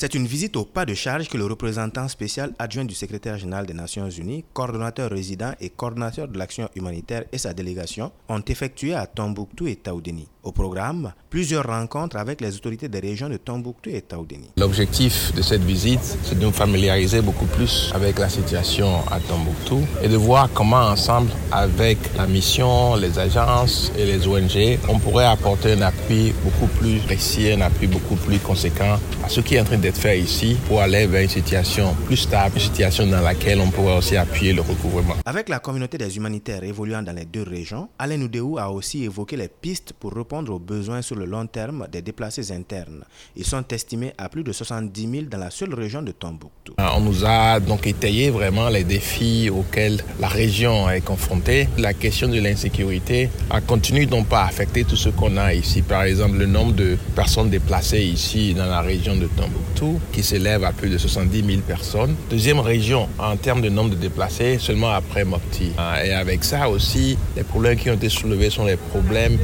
C'est une visite au pas de charge que le représentant spécial adjoint du secrétaire général des Nations Unies, coordonnateur résident et coordonnateur de l'action humanitaire et sa délégation ont effectué à Tombouctou et Taoudeni. Au programme, plusieurs rencontres avec les autorités des régions de Tombouctou et Taoudeni. L'objectif de cette visite, c'est de nous familiariser beaucoup plus avec la situation à Tombouctou et de voir comment ensemble, avec la mission, les agences et les ONG, on pourrait apporter un appui beaucoup plus précis, un appui beaucoup plus conséquent à ce qui est en train de fait ici pour aller vers une situation plus stable, une situation dans laquelle on pourrait aussi appuyer le recouvrement. Avec la communauté des humanitaires évoluant dans les deux régions, Alain Oudéou a aussi évoqué les pistes pour répondre aux besoins sur le long terme des déplacés internes. Ils sont estimés à plus de 70 000 dans la seule région de Tombouctou. Ah, on nous a donc étayé vraiment les défis auxquels la région est confrontée. La question de l'insécurité a continué donc à affecter tout ce qu'on a ici. Par exemple, le nombre de personnes déplacées ici dans la région de Tombouctou qui s'élève à plus de 70 000 personnes. Deuxième région en termes de nombre de déplacés, seulement après Mopti. Ah, et avec ça aussi, les problèmes qui ont été soulevés sont les problèmes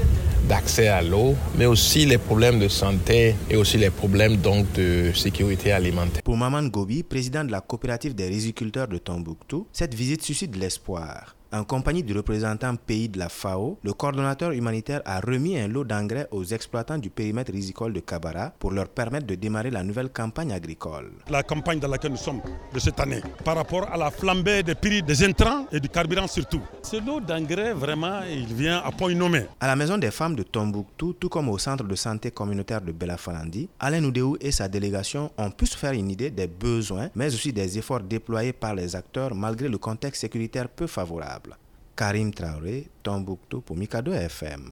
d'accès à l'eau, mais aussi les problèmes de santé et aussi les problèmes donc de sécurité alimentaire. Pour Maman Gobi, président de la coopérative des riziculteurs de Tombouctou, cette visite suscite l'espoir. En compagnie du représentant pays de la FAO, le coordonnateur humanitaire a remis un lot d'engrais aux exploitants du périmètre risicole de Kabara pour leur permettre de démarrer la nouvelle campagne agricole. La campagne dans laquelle nous sommes de cette année, par rapport à la flambée des prix des intrants et du carburant surtout. Ce lot d'engrais, vraiment, il vient à point nommé. À la Maison des femmes de Tombouctou, tout comme au centre de santé communautaire de Belafalandi, Alain Oudéou et sa délégation ont pu se faire une idée des besoins, mais aussi des efforts déployés par les acteurs malgré le contexte sécuritaire peu favorable. Karim Traoré, Tombouctou pour Mikado FM.